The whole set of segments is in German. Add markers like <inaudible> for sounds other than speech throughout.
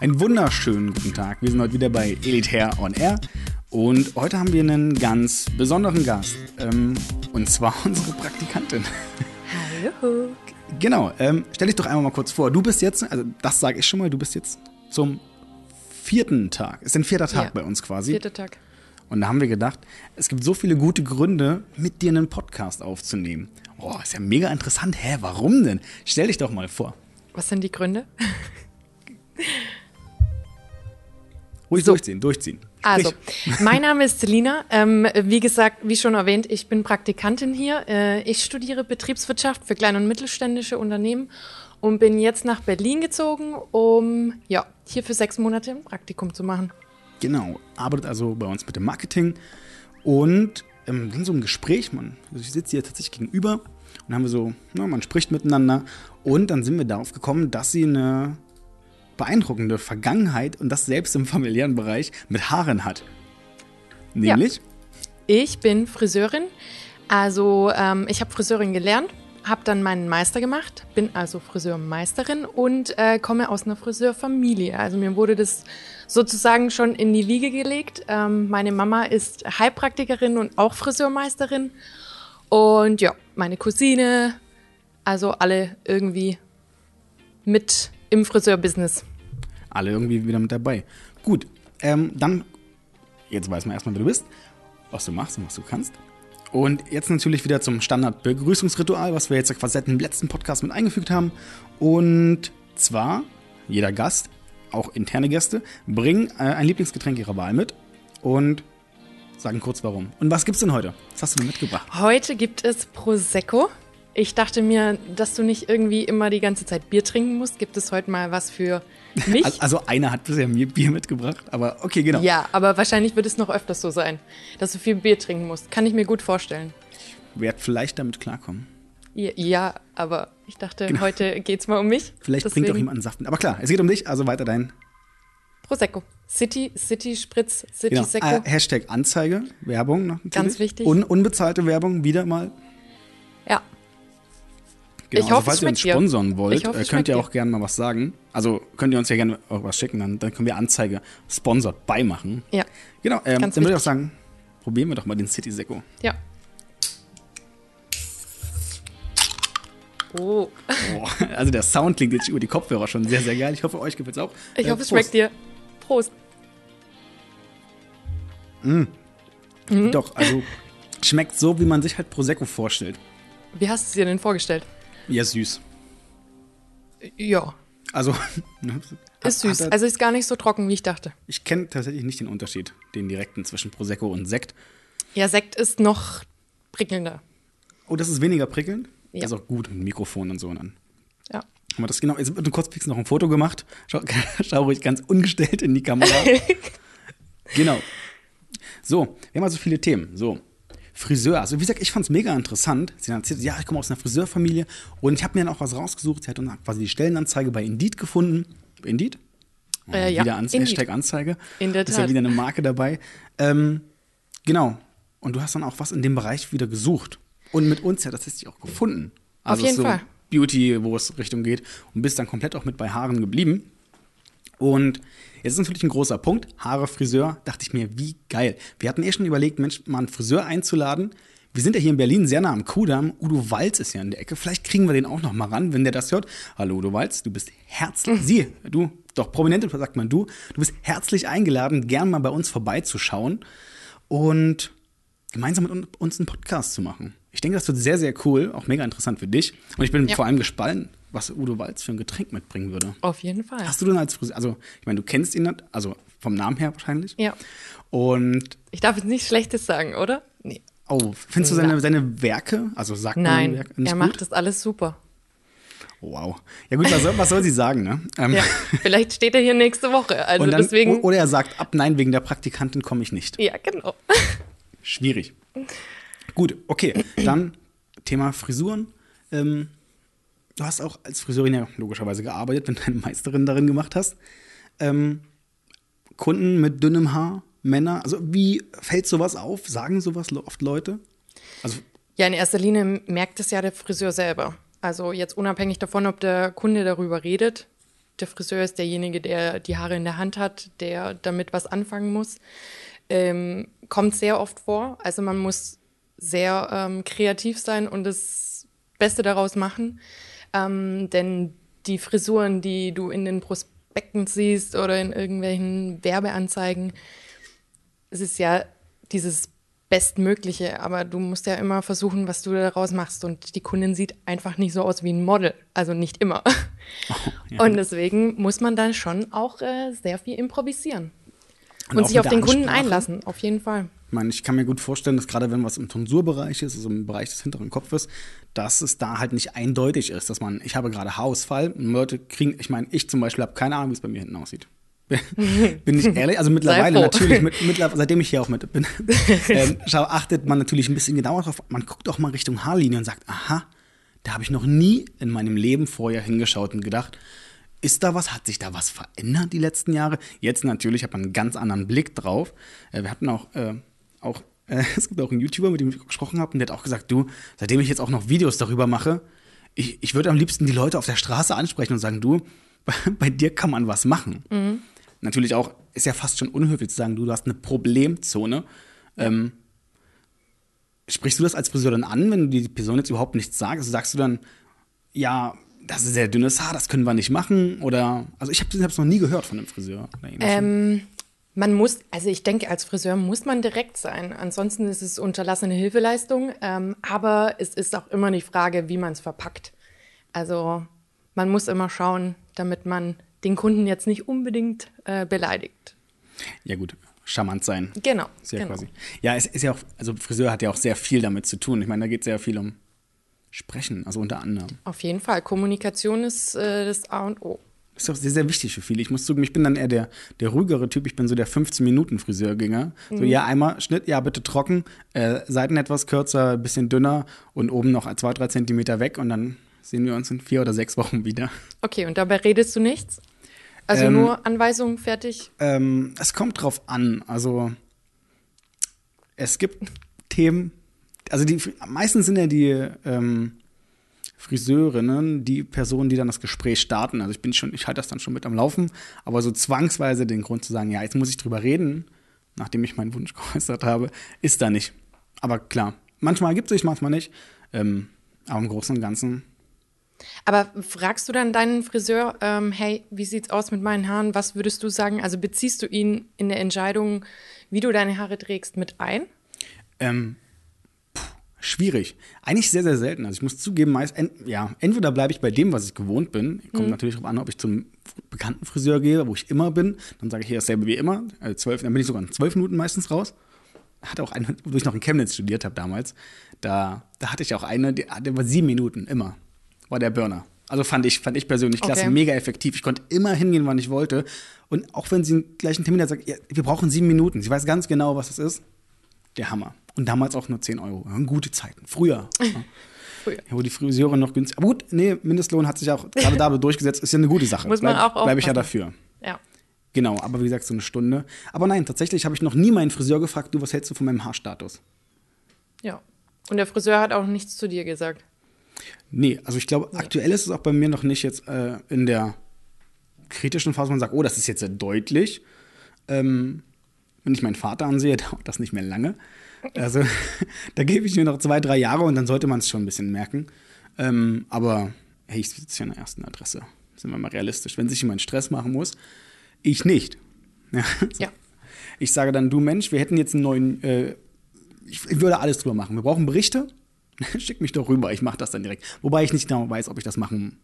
Einen wunderschönen guten Tag. Wir sind heute wieder bei Elitaire on Air. Und heute haben wir einen ganz besonderen Gast. Ähm, und zwar <laughs> unsere Praktikantin. Hallo. Genau, ähm, stell dich doch einmal mal kurz vor. Du bist jetzt, also das sage ich schon mal, du bist jetzt zum vierten Tag. Ist ein vierter Tag Ja. bei uns quasi. Vierter Tag. Und da haben wir gedacht, es gibt so viele gute Gründe, mit dir einen Podcast aufzunehmen. Oh, ist ja mega interessant. Hä, warum denn? Stell dich doch mal vor. Was sind die Gründe? <laughs> Ruhig So. durchziehen, durchziehen. Also, Sprich. mein Name <laughs> ist Selina. Ähm, wie gesagt, wie schon erwähnt, ich bin Praktikantin hier. Äh, ich studiere Betriebswirtschaft für kleine und mittelständische Unternehmen und bin jetzt nach Berlin gezogen, um ja, hier für sechs Monate ein Praktikum zu machen. Genau, arbeitet also bei uns mit dem Marketing und ähm, dann so im Gespräch, man, also ich sitze hier tatsächlich gegenüber und haben wir so, na, man spricht miteinander und dann sind wir darauf gekommen, dass sie eine beeindruckende Vergangenheit und das selbst im familiären Bereich mit Haaren hat. Nämlich, Ich bin Friseurin. Also ähm, ich habe Friseurin gelernt, habe dann meinen Meister gemacht, bin also Friseurmeisterin und äh, komme aus einer Friseurfamilie. Also mir wurde das sozusagen schon in die Wiege gelegt. Ähm, meine Mama ist Heilpraktikerin und auch Friseurmeisterin. Und ja, meine Cousine, also alle irgendwie mit im Friseurbusiness. alle irgendwie wieder mit dabei. Gut, ähm, dann, jetzt weiß man erstmal, wer du bist, was du machst und was du kannst. Und jetzt natürlich wieder zum Standard-Begrüßungsritual, was wir jetzt quasi seit dem letzten Podcast mit eingefügt haben. Und zwar, jeder Gast, auch interne Gäste, bringen äh, ein Lieblingsgetränk ihrer Wahl mit und sagen kurz warum. Und was gibt's denn heute? Was hast du denn mitgebracht? Heute gibt es Prosecco. Ich dachte mir, dass du nicht irgendwie immer die ganze Zeit Bier trinken musst. Gibt es heute mal was für mich? Al- Also einer hat bisher mir Bier mitgebracht, aber okay, genau. ja, aber wahrscheinlich wird es noch öfters so sein, dass du viel Bier trinken musst. Kann ich mir gut vorstellen. Werd vielleicht damit klarkommen. Ja, ja aber ich dachte, Genau. heute geht's mal um mich. Vielleicht Deswegen bringt auch jemand einen Saft mit. Aber klar, es geht um dich, also weiter dein Prosecco. City, City Spritz, City Genau. Secco. Äh, Hashtag Anzeige, Werbung noch natürlich. Ganz wichtig. Un unbezahlte Werbung, wieder mal. Genau. Ich hoffe, also, falls ihr uns schmeckt dir. sponsern wollt, hoffe, äh, könnt ihr auch gerne mal was sagen. Also könnt ihr uns ja gerne auch was schicken, dann, dann können wir Anzeige sponsored beimachen. ja, Genau, ähm, dann würde ich auch sagen, probieren wir doch mal den City Secco. ja. Oh, Oh, <laughs> also der Sound klingt jetzt über die Kopfhörer schon sehr, sehr geil. Ich hoffe, euch gefällt es auch. ich Äh, hoffe, es schmeckt dir. Prost. Doch, also schmeckt so, wie man sich halt Prosecco vorstellt. Wie hast du es dir denn vorgestellt? Ja, süß. Ja, Also, <laughs> ne, ist süß. er- Also ist gar nicht so trocken, wie ich dachte. Ich kenne tatsächlich nicht den Unterschied, den direkten zwischen Prosecco und Sekt. Ja, Sekt ist noch prickelnder. Oh, das ist weniger prickelnd? Ja. Das ist auch gut mit Mikrofon und so. Dann Ja. haben wir das genau. Jetzt wird kurz fix noch ein Foto gemacht. Schau, <laughs> schau ruhig ganz ungestellt in die Kamera. <laughs> genau. So, wir haben also viele Themen. So, Friseur. Also, wie gesagt, ich fand es mega interessant. Sie hat erzählt, ja, ich komme aus einer Friseurfamilie und ich habe mir dann auch was rausgesucht. Sie hat dann quasi die Stellenanzeige bei Indeed gefunden. Indeed? Äh, ja, wieder Anz Indeed. Hashtag Anzeige. In der Ist ja Tat. wieder eine Marke dabei. Ähm, genau. Und du hast dann auch was in dem Bereich wieder gesucht. Und mit uns ja tatsächlich auch gefunden. Also jeden so Fall. Beauty, wo es Richtung geht. Und bist dann komplett auch mit bei Haaren geblieben. Und jetzt ist natürlich ein großer Punkt. Haare, Friseur, dachte ich mir, wie geil. Wir hatten eh schon überlegt, Mensch, mal einen Friseur einzuladen. Wir sind ja hier in Berlin sehr nah am Kudamm. Udo Walz ist ja in der Ecke. Vielleicht kriegen wir den auch noch mal ran, wenn der das hört. Hallo Udo Walz, du bist herzlich, Sie, du, doch prominent sagt man du, du bist herzlich eingeladen, gern mal bei uns vorbeizuschauen und gemeinsam mit un- uns einen Podcast zu machen. Ich denke, das wird sehr, sehr cool, auch mega interessant für dich. Und ich bin Ja. vor allem gespannt, was Udo Walz für ein Getränk mitbringen würde. Auf jeden Fall. Hast du denn als Friseur, also ich meine, du kennst ihn, also vom Namen her wahrscheinlich. Ja. Und, Ich darf jetzt nichts Schlechtes sagen, oder? Nee. oh, findest du seine, seine Werke, also sagt man Nein, Werke, nicht er gut? macht das alles super. Wow. Ja gut, was soll, was soll sie sagen, ne? Ähm, Ja. Vielleicht steht er hier nächste Woche. Also dann, deswegen. Oder er sagt, ab nein, wegen der Praktikantin komme ich nicht. ja, genau. Schwierig. Gut, okay. Dann Thema Frisuren. Ähm, du hast auch als Friseurin ja logischerweise gearbeitet, wenn du eine Meisterin darin gemacht hast. Ähm, Kunden mit dünnem Haar, Männer, also wie fällt sowas auf? Sagen sowas oft Leute? Also, Ja, in erster Linie merkt es ja der Friseur selber. Also jetzt unabhängig davon, ob der Kunde darüber redet, der Friseur ist derjenige, der die Haare in der Hand hat, der damit was anfangen muss. Ähm, kommt sehr oft vor. Also man muss sehr ähm, kreativ sein und das Beste daraus machen. Ähm, denn die Frisuren, die du in den Prospekten siehst oder in irgendwelchen Werbeanzeigen, es ist ja dieses Bestmögliche, aber du musst ja immer versuchen, was du daraus machst. Und die Kundin sieht einfach nicht so aus wie ein Model, also nicht immer. <laughs> Oh, ja. Und deswegen muss man dann schon auch äh, sehr viel improvisieren. Und, und sich auf den Kunden einlassen, auf jeden Fall. Ich meine, ich kann mir gut vorstellen, dass gerade wenn was im Tonsurbereich ist, also im Bereich des hinteren Kopfes, dass es da halt nicht eindeutig ist, dass man, ich habe gerade Haarausfall und Leute kriegen, ich meine, ich zum Beispiel habe keine Ahnung, wie es bei mir hinten aussieht. <laughs> bin ich ehrlich, also <laughs> mittlerweile natürlich, mit, <laughs> mittlerweile, seitdem ich hier auch mit bin, ähm, schau, achtet man natürlich ein bisschen genauer drauf. Man guckt auch mal Richtung Haarlinie und sagt, aha, da habe ich noch nie in meinem Leben vorher hingeschaut und gedacht, ist da was? Hat sich da was verändert die letzten Jahre? Jetzt natürlich hat man einen ganz anderen Blick drauf. Äh, wir hatten auch, äh, auch äh, <laughs> es gibt auch einen YouTuber, mit dem ich gesprochen habe, und der hat auch gesagt, du, seitdem ich jetzt auch noch Videos darüber mache, ich, ich würde am liebsten die Leute auf der Straße ansprechen und sagen, du, bei, <laughs> bei dir kann man was machen. Mhm natürlich auch, ist ja fast schon unhöflich zu sagen, du, du hast eine Problemzone. Ähm, sprichst du das als Friseur dann an, wenn die Person jetzt überhaupt nichts sagt? Also sagst du dann, ja, das ist sehr dünnes Haar, das können wir nicht machen? Oder, also ich habe es noch nie gehört von einem Friseur. Ähm, man muss, also ich denke, als Friseur muss man direkt sein. Ansonsten ist es unterlassene Hilfeleistung. Ähm, aber es ist auch immer die Frage, wie man es verpackt. Also man muss immer schauen, damit man den Kunden jetzt nicht unbedingt äh, beleidigt. Ja, gut. Charmant sein. Genau. Sehr genau. quasi. Ja, es ist ja auch, also Friseur hat ja auch sehr viel damit zu tun. Ich meine, da geht es sehr viel um Sprechen, also unter anderem. Auf jeden Fall. Kommunikation ist äh, das A und O. Ist auch sehr, sehr wichtig für viele. Ich muss zugeben, ich bin dann eher der, der ruhigere Typ. Ich bin so der 15-Minuten-Friseurgänger. Mhm. So, ja, einmal Schnitt, ja, bitte trocken, äh, Seiten etwas kürzer, ein bisschen dünner und oben noch zwei, drei Zentimeter weg und dann sehen wir uns in vier oder sechs Wochen wieder. Okay, und dabei redest du nichts? Also ähm, nur Anweisungen fertig? Ähm, es kommt drauf an. Also es gibt Themen, also die meistens sind ja die ähm, Friseurinnen die Personen, die dann das Gespräch starten. Also ich bin schon, ich halte das dann schon mit am Laufen, aber so zwangsweise den Grund zu sagen, ja, jetzt muss ich drüber reden, nachdem ich meinen Wunsch <laughs> geäußert habe, ist da nicht. Aber klar, manchmal gibt es sich, manchmal nicht. Ähm, aber im Großen und Ganzen aber fragst du dann deinen Friseur, ähm, hey, wie sieht's aus mit meinen Haaren? Was würdest du sagen? Also beziehst du ihn in der Entscheidung, wie du deine Haare trägst, mit ein? Ähm, schwierig. Eigentlich sehr, sehr selten. Also ich muss zugeben, meist, ent, ja, entweder bleibe ich bei dem, was ich gewohnt bin. Kommt mhm. natürlich darauf an, ob ich zum bekannten Friseur gehe, wo ich immer bin. Dann sage ich hier dasselbe wie immer. Also zwölf, dann bin ich sogar in zwölf Minuten meistens raus. Hatte auch eine, wo ich noch in Chemnitz studiert habe damals. Da, da hatte ich auch eine, die, die war sieben Minuten immer war der Burner. Also fand ich, fand ich persönlich klasse, okay. mega effektiv. Ich konnte immer hingehen, wann ich wollte. Und auch wenn sie einen gleichen Termin hat, sagt, ja, wir brauchen sieben Minuten. Sie weiß ganz genau, was das ist. Der Hammer. Und damals auch nur 10 Euro. Gute Zeiten. Früher. <laughs> Früher. Ja, wo die Friseure noch günstig. Aber gut, nee, Mindestlohn hat sich auch gerade da durchgesetzt. Ist ja eine gute Sache. Muss man Bleib, auch Bleibe ich ja dafür. Ja. Genau, aber wie gesagt, so eine Stunde. Aber nein, tatsächlich habe ich noch nie meinen Friseur gefragt, du, was hältst du von meinem Haarstatus? Ja. Und der Friseur hat auch nichts zu dir gesagt. Nee, also ich glaube, nee. aktuell ist es auch bei mir noch nicht jetzt äh, in der kritischen Phase, wo man sagt, oh, das ist jetzt sehr deutlich. Ähm, wenn ich meinen Vater ansehe, <laughs> dauert das nicht mehr lange. Also <laughs> da gebe ich mir noch zwei, drei Jahre und dann sollte man es schon ein bisschen merken. Ähm, aber hey, ich sitze hier an der ersten Adresse. Sind wir mal realistisch. Wenn sich jemand Stress machen muss, ich nicht. <laughs> Ja. So. ja. Ich sage dann, du Mensch, wir hätten jetzt einen neuen, äh, ich, ich würde alles drüber machen. Wir brauchen Berichte, <laughs> Schick mich doch rüber, ich mache das dann direkt. Wobei ich nicht genau weiß, ob ich das machen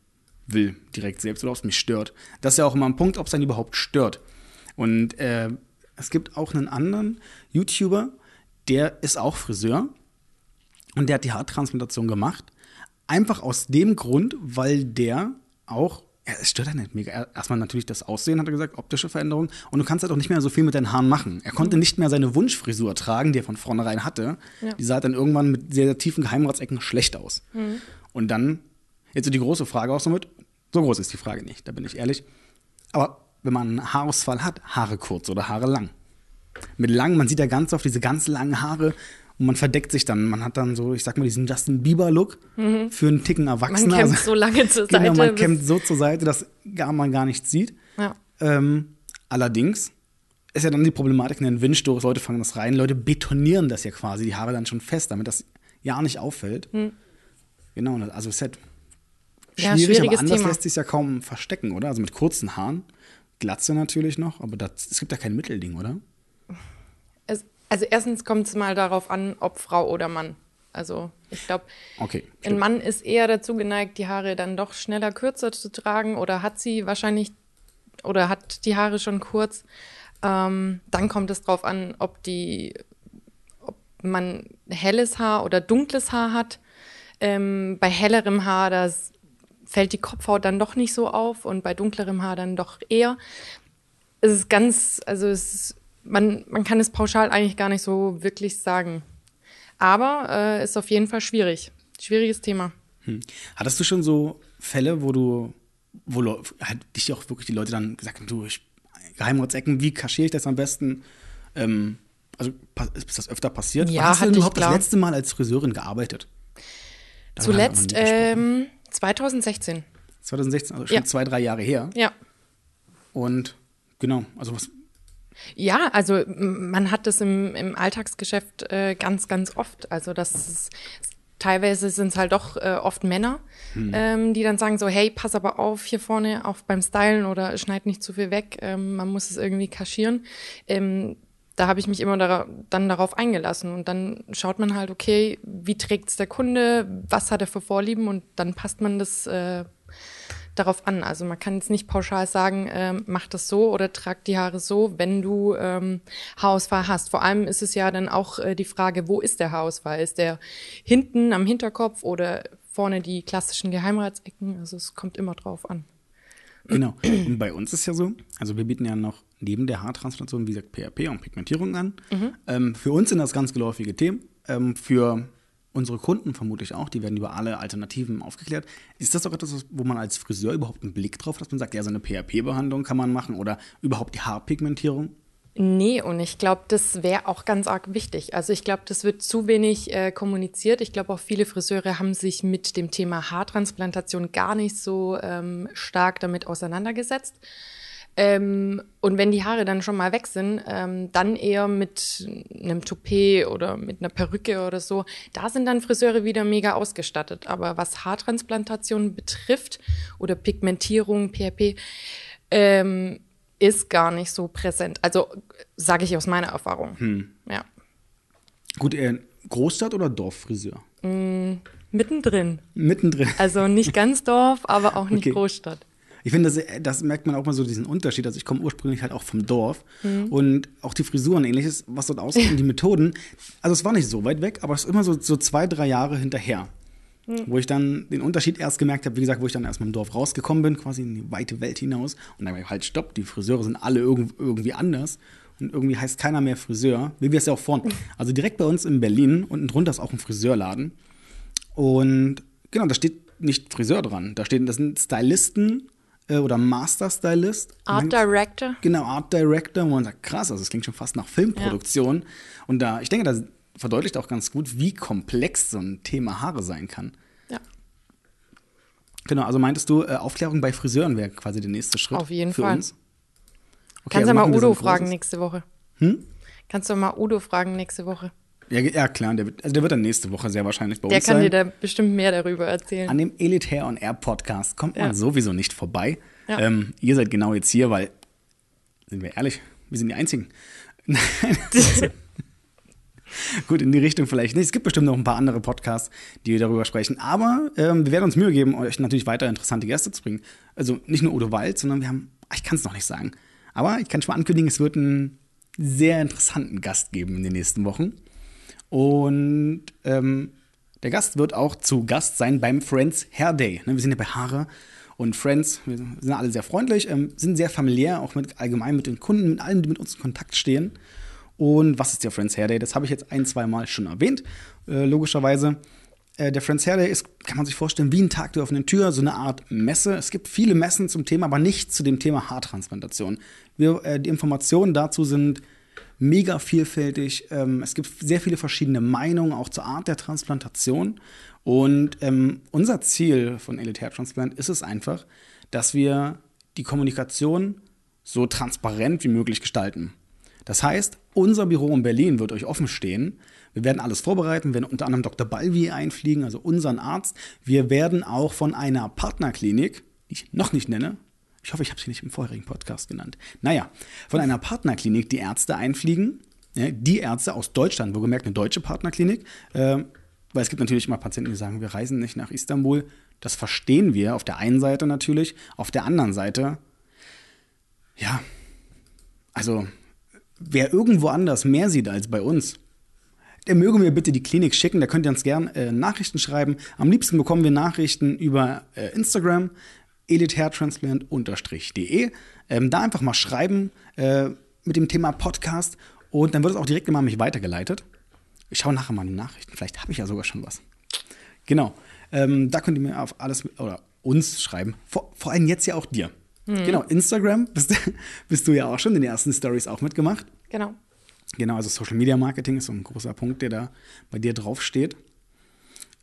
will, direkt selbst, oder ob es mich stört. Das ist ja auch immer ein Punkt, ob es dann überhaupt stört. Und äh, es gibt auch einen anderen YouTuber, der ist auch Friseur und der hat die Haartransplantation gemacht. Einfach aus dem Grund, weil der auch ja, es stört er nicht mega. Erstmal natürlich das Aussehen, hat er gesagt, optische Veränderung. Und du kannst halt auch nicht mehr so viel mit deinen Haaren machen. Er konnte mhm. nicht mehr seine Wunschfrisur tragen, die er von vornherein hatte. Ja. Die sah dann irgendwann mit sehr, sehr tiefen Geheimratsecken schlecht aus. Mhm. Und dann, jetzt so die große Frage auch somit, so groß ist die Frage nicht, da bin ich ehrlich. Aber wenn man einen Haarausfall hat, Haare kurz oder Haare lang. Mit lang, man sieht ja ganz oft diese ganz langen Haare Und man verdeckt sich dann. Man hat dann so, ich sag mal, diesen Justin Bieber-Look für einen Ticken Erwachsener. Man kämmt so lange zur Seite. Genau, man kämmt so zur Seite, dass gar, man gar nichts sieht. Ja. Ähm, allerdings ist ja dann die Problematik in den Windstoß. Leute fangen das rein. Leute betonieren das ja quasi, die Haare dann schon fest, damit das ja nicht auffällt. Genau, und das- also es ist halt Hm. Ja, schwierig, aber schwieriges anders Thema. lässt sich ja kaum verstecken, oder? Also mit kurzen Haaren. Glatze natürlich noch, aber das, es gibt ja kein Mittelding, oder? Also erstens kommt es mal darauf an, ob Frau oder Mann. Also ich glaube, Okay. ein. Mann ist eher dazu geneigt, die Haare dann doch schneller kürzer zu tragen oder hat sie wahrscheinlich oder hat die Haare schon kurz. Ähm, dann kommt es drauf an, ob die, ob man helles Haar oder dunkles Haar hat. Ähm, bei hellerem Haar, da fällt die Kopfhaut dann doch nicht so auf und bei dunklerem Haar dann doch eher. Es ist ganz, also es ist, man, man kann es pauschal eigentlich gar nicht so wirklich sagen. Aber äh, ist auf jeden Fall schwierig. Schwieriges Thema. Hm. Hattest du schon so Fälle, wo du, wo halt dich auch wirklich die Leute dann gesagt haben, du, ich, Geheimratsecken, wie kaschiere ich das am besten? Ähm, also ist das öfter passiert? Ja, Wann hast du denn ich, überhaupt klar. das letzte Mal als Friseurin gearbeitet? Darüber Zuletzt ähm, 2016. 2016, also schon ja. zwei, drei Jahre her. Ja. Und genau, also was, Ja, also man hat das im, im Alltagsgeschäft äh, ganz, ganz oft. Also das ist, teilweise sind es halt doch äh, oft Männer, ähm, die dann sagen so, hey, pass aber auf hier vorne, auch beim Stylen oder schneid nicht zu viel weg, ähm, man muss es irgendwie kaschieren. Ähm, da habe ich mich immer dara dann darauf eingelassen und dann schaut man halt, okay, wie trägt's der Kunde, was hat er für Vorlieben und dann passt man das äh, darauf an. Also man kann jetzt nicht pauschal sagen, ähm, mach das so oder trag die Haare so, wenn du ähm, Haarausfall hast. Vor allem ist es ja dann auch äh, die Frage, wo ist der Haarausfall? Ist der hinten am Hinterkopf oder vorne die klassischen Geheimratsecken? Also es kommt immer drauf an. Genau. Und bei uns ist ja so, also wir bieten ja noch neben der Haartransplantation, wie gesagt, PRP und Pigmentierung an. Ähm, für uns sind das ganz geläufige Themen. Ähm, für unsere Kunden vermutlich auch, die werden über alle Alternativen aufgeklärt. Ist das auch etwas, wo man als Friseur überhaupt einen Blick drauf hat, dass man sagt, ja, so eine PRP-Behandlung kann man machen oder überhaupt die Haarpigmentierung? Nee, und ich glaube, das wäre auch ganz arg wichtig. Also ich glaube, das wird zu wenig äh, kommuniziert. Ich glaube, auch viele Friseure haben sich mit dem Thema Haartransplantation gar nicht so ähm, stark damit auseinandergesetzt. Ähm, und wenn die Haare dann schon mal weg sind, ähm, dann eher mit einem Toupet oder mit einer Perücke oder so. Da sind dann Friseure wieder mega ausgestattet. Aber was Haartransplantation betrifft oder Pigmentierung, PRP, ähm, ist gar nicht so präsent. Also sage ich aus meiner Erfahrung. Ja. Gut, eher Großstadt oder Dorffriseur? Mittendrin. Mittendrin. Also nicht ganz Dorf, aber auch nicht Okay. Großstadt. Ich finde, das, das merkt man auch mal so diesen Unterschied. Also ich komme ursprünglich halt auch vom Dorf und auch die Frisuren ähnliches, was dort aussieht und die Methoden. Also es war nicht so weit weg, aber es ist immer so, so zwei, drei Jahre hinterher. Wo ich dann den Unterschied erst gemerkt habe, wie gesagt, wo ich dann erst mal im Dorf rausgekommen bin, quasi in die weite Welt hinaus. Und dann war ich halt, stopp, die Friseure sind alle irgend, irgendwie anders. Und irgendwie heißt keiner mehr Friseur, wie wir es ja auch vorhin. <laughs> Also direkt bei uns in Berlin, unten drunter ist auch ein Friseurladen. Und genau, da steht nicht Friseur dran. Da steht, das sind Stylisten äh, oder Master Stylist. Art Und dann- Director. Genau, Art Director, wo man sagt, krass, also das klingt schon fast nach Filmproduktion. Und da, ich denke, das verdeutlicht auch ganz gut, wie komplex so ein Thema Haare sein kann. Ja. Genau, also meintest du, äh, Aufklärung bei Friseuren wäre quasi der nächste Schritt Auf jeden für Fall. uns? Okay, Kannst also du mal Udo fragen nächste Woche. Hm? Kannst du mal Udo fragen nächste Woche. Ja, ja, klar, der wird, also der wird dann nächste Woche sehr wahrscheinlich bei Der uns kann sein. dir da bestimmt mehr darüber erzählen. An dem Elitaire on Air Podcast kommt man Ja. sowieso nicht vorbei. Ja. Ähm, ihr seid genau jetzt hier, weil, sind wir ehrlich, wir sind die Einzigen. <laughs> <laughs> Gut, in die Richtung vielleicht nicht. Es gibt bestimmt noch ein paar andere Podcasts, die darüber sprechen. Aber ähm, wir werden uns Mühe geben, euch natürlich weiter interessante Gäste zu bringen. Also nicht nur Udo Wald, sondern wir haben, ah, ich kann es noch nicht sagen. Aber ich kann schon mal ankündigen, es wird einen sehr interessanten Gast geben in den nächsten Wochen. Und ähm, der Gast wird auch zu Gast sein beim Friends Hair Day. Ne, wir sind ja bei Haare und Friends, wir sind alle sehr freundlich, ähm, sind sehr familiär, auch mit allgemein mit den Kunden, mit allen, die mit uns in Kontakt stehen. Und was ist der Friends Hair Day? Das habe ich jetzt ein, zwei Mal schon erwähnt, äh, logischerweise. Äh, der Friends Hair Day ist, kann man sich vorstellen, wie ein Tag der offenen Tür, so eine Art Messe. Es gibt viele Messen zum Thema, aber nicht zu dem Thema Haartransplantation. Wir, äh, die Informationen dazu sind mega vielfältig. Ähm, es gibt sehr viele verschiedene Meinungen, auch zur Art der Transplantation. Und ähm, unser Ziel von Elite Hair Transplant ist es einfach, dass wir die Kommunikation so transparent wie möglich gestalten. Das heißt, unser Büro in Berlin wird euch offen stehen. Wir werden alles vorbereiten, wir werden unter anderem Dr. Balvi einfliegen, also unseren Arzt. Wir werden auch von einer Partnerklinik, die ich noch nicht nenne, ich hoffe, ich habe sie nicht im vorherigen Podcast genannt. Naja, von einer Partnerklinik die Ärzte einfliegen. Die Ärzte aus Deutschland, wo gemerkt eine deutsche Partnerklinik. Äh, weil es gibt natürlich immer Patienten, die sagen, wir reisen nicht nach Istanbul. Das verstehen wir auf der einen Seite natürlich. Auf der anderen Seite, ja, also wer irgendwo anders mehr sieht als bei uns, der möge mir bitte die Klinik schicken. Da könnt ihr uns gerne äh, Nachrichten schreiben. Am liebsten bekommen wir Nachrichten über äh, Instagram elitairtransplant-de. Ähm, da einfach mal schreiben äh, mit dem Thema Podcast und dann wird es auch direkt immer an mich weitergeleitet. Ich schaue nachher mal in die Nachrichten, vielleicht habe ich ja sogar schon was. Genau, ähm, da könnt ihr mir auf alles oder uns schreiben, vor, vor allem jetzt ja auch dir. Mhm. Genau, Instagram <laughs> bist, bist du ja auch schon in den ersten Stories auch mitgemacht. Genau. Genau, also Social Media Marketing ist so ein großer Punkt, der da bei dir draufsteht.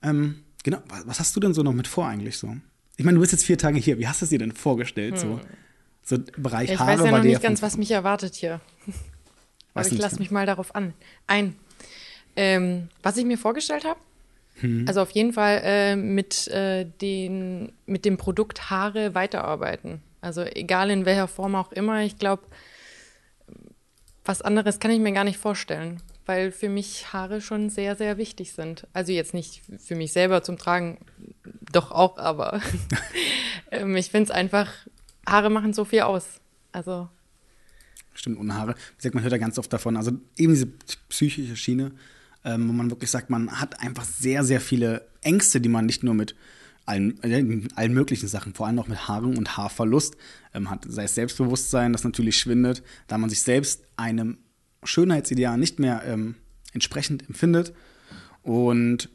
Ähm, genau, was hast du denn so noch mit vor eigentlich so? Ich meine, du bist jetzt vier Tage hier. Wie hast du es dir denn vorgestellt? Hm. So, so Bereich ich Haare weiß ja noch nicht ganz, was mich erwartet hier. <laughs> Aber ich lasse mich mal darauf an. Ein. Ähm, was ich mir vorgestellt habe, hm. also auf jeden Fall äh, mit, äh, den, mit dem Produkt Haare weiterarbeiten. Also egal in welcher Form auch immer. Ich glaube, was anderes kann ich mir gar nicht vorstellen weil für mich Haare schon sehr, sehr wichtig sind. Also jetzt nicht für mich selber zum Tragen, doch auch, aber <laughs> ähm, ich finde es einfach, Haare machen so viel aus. Also. Stimmt, ohne Haare. Wie gesagt, man hört ja ganz oft davon. Also eben diese psychische Schiene, ähm, wo man wirklich sagt, man hat einfach sehr, sehr viele Ängste, die man nicht nur mit allen, äh, allen möglichen Sachen, vor allem auch mit Haaren und Haarverlust ähm, hat. Sei es Selbstbewusstsein, das natürlich schwindet, da man sich selbst einem Schönheitsideal nicht mehr ähm, entsprechend empfindet. Und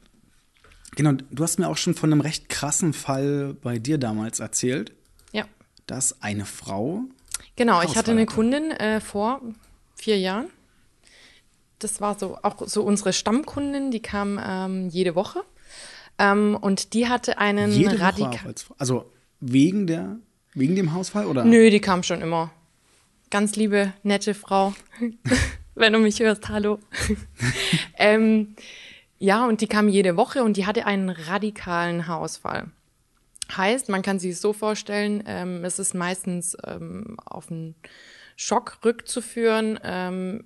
genau, du hast mir auch schon von einem recht krassen Fall bei dir damals erzählt. Ja. Dass eine Frau. Genau, ich hatte eine Kundin äh, vor vier Jahren. Das war so auch so unsere Stammkundin, die kam ähm, jede Woche. Ähm, und die hatte einen radikal. Also wegen der wegen dem Hausfall oder? Nö, die kam schon immer ganz liebe, nette Frau, <laughs> wenn du mich hörst, hallo. <laughs> ähm, ja, und die kam jede Woche und die hatte einen radikalen Haarausfall. Heißt, man kann sich so vorstellen, ähm, es ist meistens ähm, auf einen Schock rückzuführen. Ähm,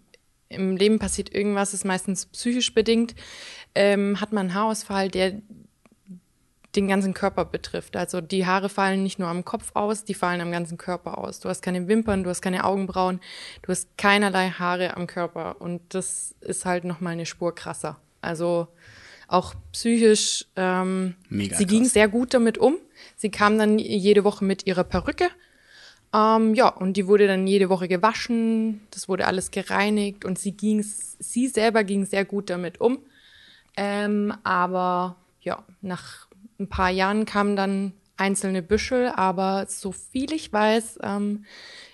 Im Leben passiert irgendwas, ist meistens psychisch bedingt. Ähm, hat man einen Haarausfall, der den ganzen Körper betrifft. Also die Haare fallen nicht nur am Kopf aus, die fallen am ganzen Körper aus. Du hast keine Wimpern, du hast keine Augenbrauen, du hast keinerlei Haare am Körper und das ist halt noch mal eine Spur krasser. Also auch psychisch. Ähm, Mega sie krass. ging sehr gut damit um. Sie kam dann jede Woche mit ihrer Perücke. Ähm, ja, und die wurde dann jede Woche gewaschen. Das wurde alles gereinigt und sie ging, sie selber ging sehr gut damit um. Ähm, aber ja, nach ein paar Jahren kamen dann einzelne Büschel, aber so viel ich weiß, ähm,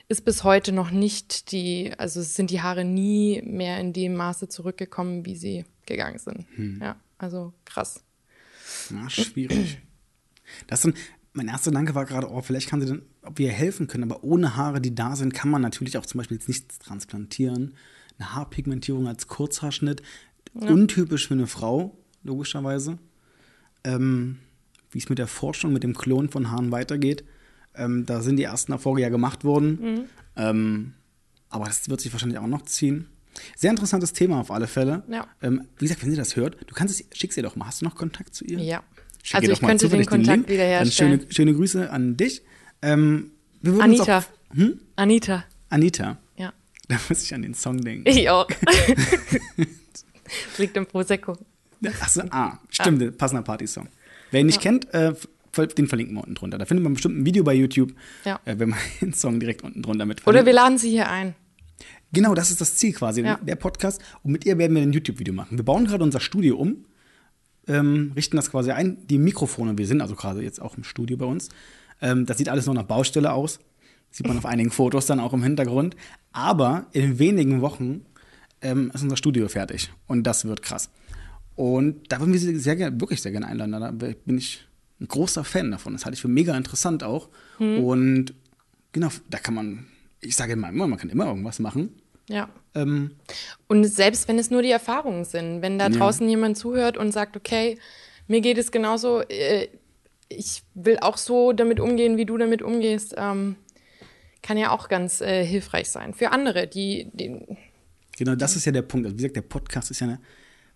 ist bis heute noch nicht die, also sind die Haare nie mehr in dem Maße zurückgekommen, wie sie gegangen sind. Hm. Ja, also krass. Na, schwierig. Das dann, mein erster Gedanke war gerade, oh, vielleicht kann sie dann, ob wir helfen können, aber ohne Haare, die da sind, kann man natürlich auch zum Beispiel jetzt nichts transplantieren. Eine Haarpigmentierung als Kurzhaarschnitt, ja. untypisch für eine Frau, logischerweise. Ähm, wie es mit der Forschung, mit dem Klon von Haaren weitergeht. Ähm, da sind die ersten Erfolge ja gemacht worden. Mhm. Ähm, aber das wird sich wahrscheinlich auch noch ziehen. Sehr interessantes Thema auf alle Fälle. Ja. Ähm, wie gesagt, wenn sie das hört, du kannst es, schick's ihr doch mal. Hast du noch Kontakt zu ihr? Ja. Schick also ich könnte den Kontakt den wiederherstellen. Schöne, schöne Grüße an dich. Ähm, Anita. Auch, hm? Anita. Anita. Ja. <laughs> Da muss ich an den Song denken. Ich auch. <laughs> liegt im Prosecco. Achso, ah, stimmt, ah. passender Partysong. Wer ihn nicht ja. kennt, äh, den verlinken wir unten drunter. Da findet man bestimmt ein Video bei YouTube, ja. äh, wenn man <laughs> den Song direkt unten drunter mit. Oder wir laden sie hier ein. Genau, das ist das Ziel quasi, ja. der Podcast. Und mit ihr werden wir ein YouTube-Video machen. Wir bauen gerade unser Studio um, ähm, richten das quasi ein. Die Mikrofone, wir sind also gerade jetzt auch im Studio bei uns. Ähm, das sieht alles noch nach Baustelle aus. Sieht man auf <laughs> einigen Fotos dann auch im Hintergrund. Aber in wenigen Wochen ähm, ist unser Studio fertig. Und das wird krass. Und da würden wir sie sehr gerne, wirklich sehr gerne einladen. Da bin ich ein großer Fan davon. Das halte ich für mega interessant auch. Hm. Und genau, da kann man, ich sage immer, man kann immer irgendwas machen. Ja. Ähm, und selbst wenn es nur die Erfahrungen sind, wenn da draußen ja. jemand zuhört und sagt, okay, mir geht es genauso, äh, ich will auch so damit umgehen, wie du damit umgehst, ähm, kann ja auch ganz äh, hilfreich sein für andere, die, die. Genau, das ist ja der Punkt. Also wie gesagt, der Podcast ist ja eine.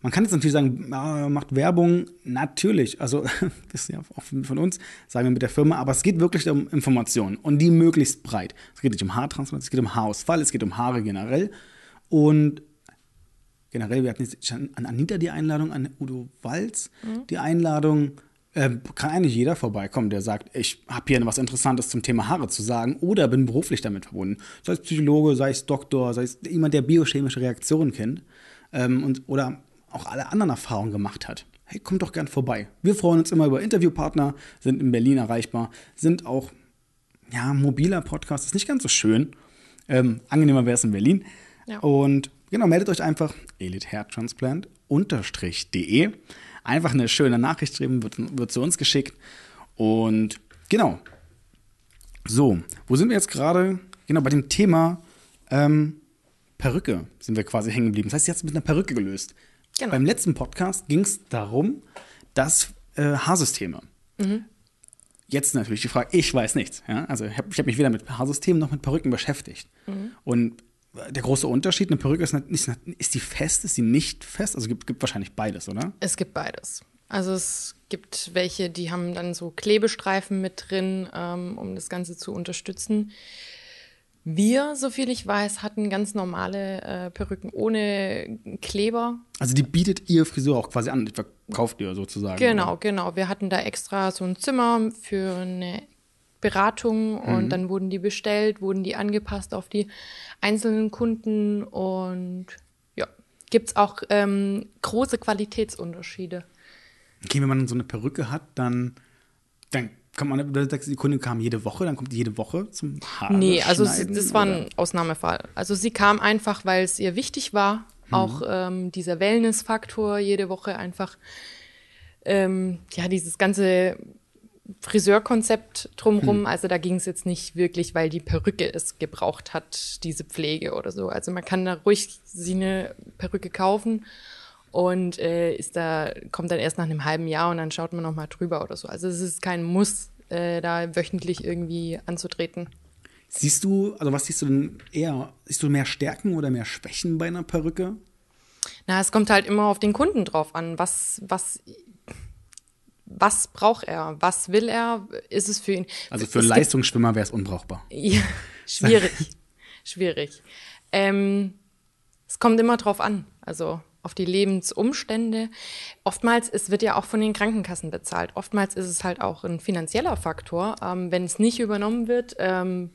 Man kann jetzt natürlich sagen, macht Werbung, natürlich. Also, <laughs> das ist ja auch von uns, sagen wir mit der Firma, aber es geht wirklich um Informationen und die möglichst breit. Es geht nicht um Haartransplantation, es geht um Haarausfall, es geht um Haare generell. Und generell, wir hatten jetzt schon an Anita die Einladung, an Udo Walz mhm. die Einladung. Äh, kann eigentlich jeder vorbeikommen, der sagt, ich habe hier was Interessantes zum Thema Haare zu sagen oder bin beruflich damit verbunden. Sei es Psychologe, sei es Doktor, sei es jemand, der biochemische Reaktionen kennt ähm, und, oder auch alle anderen Erfahrungen gemacht hat. Hey, kommt doch gern vorbei. Wir freuen uns immer über Interviewpartner, sind in Berlin erreichbar, sind auch, ja, mobiler Podcast ist nicht ganz so schön. Ähm, angenehmer wäre es in Berlin. Ja. Und genau, meldet euch einfach elitehairtransplant-de. Einfach eine schöne Nachricht schreiben, wird, wird zu uns geschickt. Und genau. So, wo sind wir jetzt gerade? Genau, bei dem Thema ähm, Perücke sind wir quasi hängen geblieben. Das heißt, sie hat es mit einer Perücke gelöst. Genau. Beim letzten Podcast ging es darum, dass äh, Haarsysteme. Mhm. Jetzt natürlich die Frage, ich weiß nichts. Ja? Also ich habe hab mich weder mit Haarsystemen noch mit Perücken beschäftigt. Mhm. Und der große Unterschied, eine Perücke ist, nicht, ist die fest, ist die nicht fest? Also gibt, gibt wahrscheinlich beides, oder? Es gibt beides. Also es gibt welche, die haben dann so Klebestreifen mit drin, ähm, um das Ganze zu unterstützen. Wir, soviel ich weiß, hatten ganz normale äh, Perücken ohne Kleber. Also die bietet ihr Frisur auch quasi an, die verkauft ihr sozusagen. Genau, oder? genau. Wir hatten da extra so ein Zimmer für eine Beratung und mhm. dann wurden die bestellt, wurden die angepasst auf die einzelnen Kunden und ja, gibt es auch ähm, große Qualitätsunterschiede. Okay, wenn man so eine Perücke hat, dann, dann kann man, die Kundin kam jede Woche, dann kommt die jede Woche zum Haar. Nee, also sie, das war ein Ausnahmefall. Also sie kam einfach, weil es ihr wichtig war, mhm. auch ähm, dieser Wellness-Faktor jede Woche einfach, ähm, ja, dieses ganze Friseurkonzept drumrum. Hm. Also da ging es jetzt nicht wirklich, weil die Perücke es gebraucht hat, diese Pflege oder so. Also man kann da ruhig sie eine Perücke kaufen und äh, ist da, kommt dann erst nach einem halben Jahr und dann schaut man nochmal drüber oder so. Also es ist kein Muss, äh, da wöchentlich irgendwie anzutreten. Siehst du, also was siehst du denn eher? Siehst du mehr Stärken oder mehr Schwächen bei einer Perücke? Na, es kommt halt immer auf den Kunden drauf an, was, was was braucht er? Was will er? Ist es für ihn? Also für es Leistungsschwimmer wäre es unbrauchbar. <laughs> Ja, schwierig. schwierig. Ähm, es kommt immer drauf an, also auf die Lebensumstände. Oftmals, es wird ja auch von den Krankenkassen bezahlt. Oftmals ist es halt auch ein finanzieller Faktor. Ähm, wenn es nicht übernommen wird, ähm,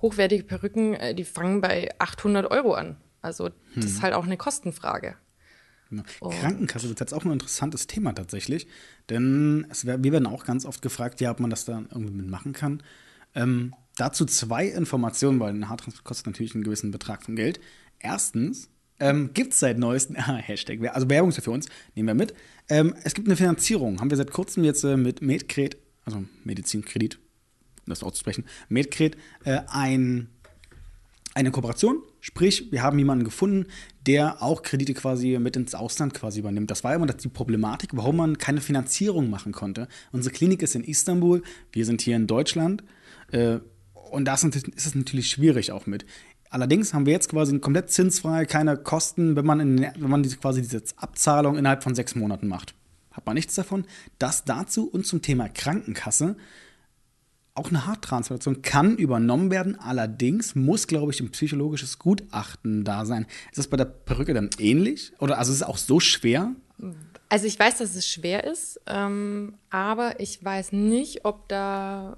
hochwertige Perücken, äh, die fangen bei 800 Euro an. Also das hm. ist halt auch eine Kostenfrage. Genau. Krankenkasse ist jetzt auch ein interessantes Thema tatsächlich, denn wär, wir werden auch ganz oft gefragt, ja, ob man das da irgendwie mitmachen kann. Ähm, dazu zwei Informationen, weil ein Haartransport kostet natürlich einen gewissen Betrag von Geld. Erstens ähm, gibt es seit neuestem, <laughs> ah, Hashtag, also Werbung ist ja für uns, nehmen wir mit. Ähm, es gibt eine Finanzierung, haben wir seit kurzem jetzt äh, mit Medkred, also Medizinkredit, um das auszusprechen, Medkred, äh, ein eine Kooperation. Sprich, wir haben jemanden gefunden, der auch Kredite quasi mit ins Ausland quasi übernimmt. Das war immer die Problematik, warum man keine Finanzierung machen konnte. Unsere Klinik ist in Istanbul, wir sind hier in Deutschland. Äh, und da ist es natürlich schwierig auch mit. Allerdings haben wir jetzt quasi komplett zinsfrei, keine Kosten, wenn man, in, wenn man diese, quasi diese Abzahlung innerhalb von sechs Monaten macht. Hat man nichts davon. Das dazu und zum Thema Krankenkasse auch eine Haartransplantation kann übernommen werden, allerdings muss, glaube ich, ein psychologisches Gutachten da sein. Ist das bei der Perücke dann ähnlich? Oder also ist es auch so schwer? Also ich weiß, dass es schwer ist, ähm, aber ich weiß nicht, ob da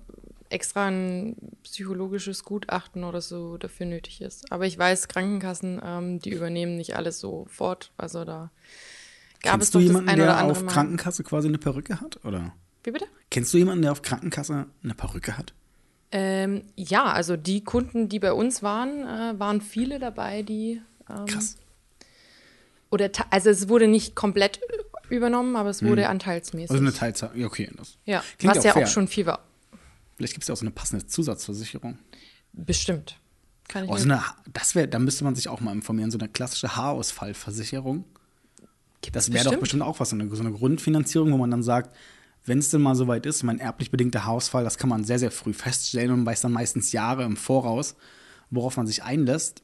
extra ein psychologisches Gutachten oder so dafür nötig ist. Aber ich weiß, Krankenkassen, ähm, die übernehmen nicht alles sofort. Also da gab Kennst es doch du jemanden, das ein oder der auf Mal. Krankenkasse quasi eine Perücke hat, oder? Wie bitte? Kennst du jemanden, der auf Krankenkasse eine Perücke hat? Ähm, ja, also die Kunden, die bei uns waren, äh, waren viele dabei, die. Ähm, Krass. Oder also es wurde nicht komplett übernommen, aber es wurde anteilsmäßig. Also eine Teilzahl. Ja, okay. Das ja, was ja fair. auch schon viel war. Vielleicht gibt es ja auch so eine passende Zusatzversicherung. Bestimmt. Kann ich Oh, so eine, das wäre, da müsste man sich auch mal informieren, so eine klassische Haarausfallversicherung. Das wäre doch bestimmt auch was, so eine, so eine Grundfinanzierung, wo man dann sagt, wenn es denn mal soweit ist, mein erblich bedingter Haarausfall, das kann man sehr, sehr früh feststellen und weiß dann meistens Jahre im Voraus, worauf man sich einlässt.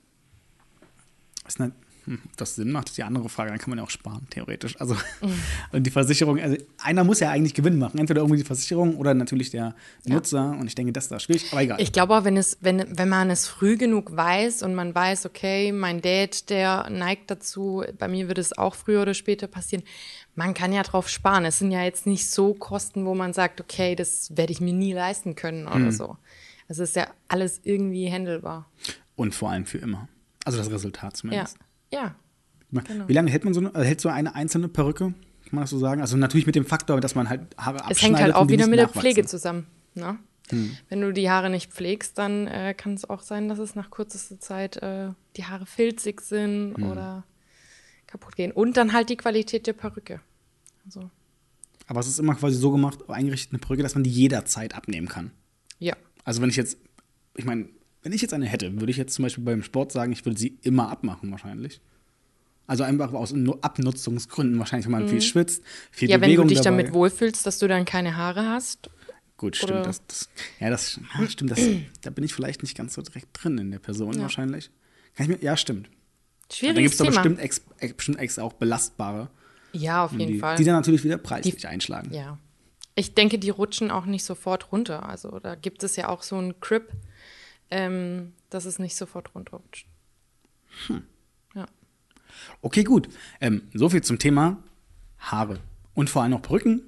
Ist eine, ob das Sinn macht, ist die andere Frage, dann kann man ja auch sparen, theoretisch. Also, <laughs> und die Versicherung, also einer muss ja eigentlich Gewinn machen, entweder irgendwie die Versicherung oder natürlich der Nutzer und ich denke, das ist da schwierig, aber egal. Ich glaube auch, wenn es, wenn, wenn man es früh genug weiß und man weiß, okay, mein Dad, der neigt dazu, bei mir wird es auch früher oder später passieren, man kann ja drauf sparen. Es sind ja jetzt nicht so Kosten, wo man sagt, okay, das werde ich mir nie leisten können oder so. Es ist ja alles irgendwie handelbar. und vor allem für immer. Also das Resultat Ja. Ja. Wie lange hält man so eine, also hält so eine einzelne Perücke? Kann man das so sagen? Also natürlich mit dem Faktor, dass man halt Haare abschneidet. Es hängt halt auch wieder mit der. Pflege zusammen. Ne? Wenn du die Haare nicht pflegst, dann äh, kann es auch sein, dass es nach kürzester Zeit äh, die Haare filzig sind oder kaputt gehen. Und dann halt die Qualität der Perücke. Also, Aber es ist immer quasi so gemacht, eingerichtet eine Perücke, dass man die jederzeit abnehmen kann. ja. Also wenn ich jetzt, ich meine, wenn ich jetzt eine hätte, würde ich jetzt zum Beispiel beim Sport sagen, ich würde sie immer abmachen wahrscheinlich. Also einfach aus Nu- Abnutzungsgründen, wahrscheinlich, wenn man viel schwitzt, viel Mhm. Ja, wenn du Bewegung dich dabei. damit wohlfühlst, dass du dann keine Haare hast. Gut, stimmt. Oder- Das, das, ja, das ja, stimmt. Das, da bin ich vielleicht nicht ganz so direkt drin in der Person Ja. wahrscheinlich. Kann ich mir, ja, stimmt. Da gibt Schwieriges es doch bestimmt, ex, ex, bestimmt ex auch belastbare, Ja, auf jeden die, Fall. die dann natürlich wieder preislich einschlagen. ja. Ich denke, die rutschen auch nicht sofort runter. Also da gibt es ja auch so einen Crip, ähm, dass es nicht sofort runterrutscht. Ja. Okay, gut. Ähm, so viel zum Thema Haare und vor allem noch Perücken.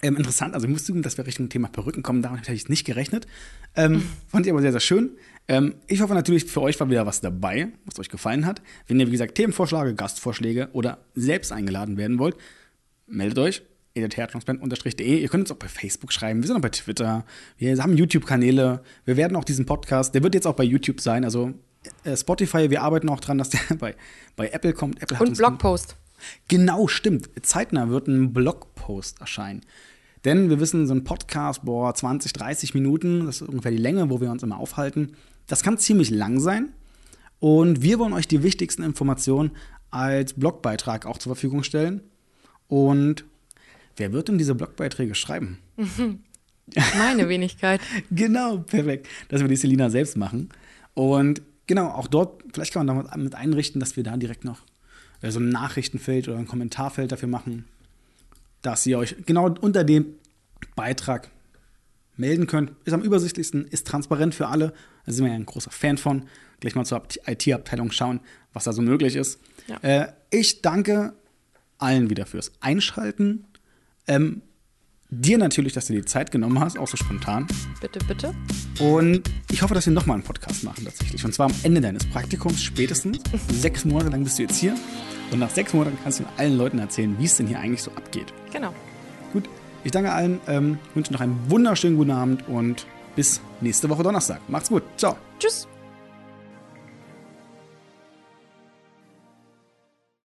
Ähm, interessant, also ich muss zugeben, dass wir Richtung Thema Perücken kommen, damit hätte ich nicht gerechnet. Ähm, fand ich aber sehr, sehr schön. Ähm, ich hoffe natürlich, für euch war wieder was dabei, was euch gefallen hat. Wenn ihr, wie gesagt, Themenvorschläge, Gastvorschläge oder selbst eingeladen werden wollt, meldet euch. Edithertransplant-de. Ihr könnt uns auch bei Facebook schreiben. Wir sind auch bei Twitter. Wir haben YouTube-Kanäle. Wir werden auch diesen Podcast, der wird jetzt auch bei YouTube sein. Also äh, Spotify, wir arbeiten auch dran, dass der <laughs> bei, bei Apple kommt. Apple hat Und Blogpost. Genau, stimmt. Zeitnah wird ein Blogpost erscheinen. Denn wir wissen, so ein Podcast, boah, 20, 30 Minuten, das ist ungefähr die Länge, wo wir uns immer aufhalten. Das kann ziemlich lang sein. Und wir wollen euch die wichtigsten Informationen als Blogbeitrag auch zur Verfügung stellen. Und wer wird denn diese Blogbeiträge schreiben? <laughs> Meine Wenigkeit. <laughs> Genau, perfekt. Dass wir die Selina selbst machen. Und genau, auch dort, vielleicht kann man damit einrichten, dass wir da direkt noch äh, so ein Nachrichtenfeld oder ein Kommentarfeld dafür machen, dass ihr euch genau unter dem Beitrag melden könnt. Ist am übersichtlichsten, ist transparent für alle. Da sind wir ja ein großer Fan von. Gleich mal zur IT-Abteilung schauen, was da so möglich ist. Ja. Äh, ich danke allen wieder fürs Einschalten. Ähm, dir natürlich, dass du dir die Zeit genommen hast, auch so spontan. Bitte, bitte. Und ich hoffe, dass wir nochmal einen Podcast machen tatsächlich. Und zwar am Ende deines Praktikums spätestens. <laughs> Sechs Monate lang bist du jetzt hier. Und nach sechs Monaten kannst du allen Leuten erzählen, wie es denn hier eigentlich so abgeht. Genau. Gut, ich danke allen, ähm, wünsche noch einen wunderschönen guten Abend und bis nächste Woche Donnerstag. Macht's gut. Ciao. Tschüss.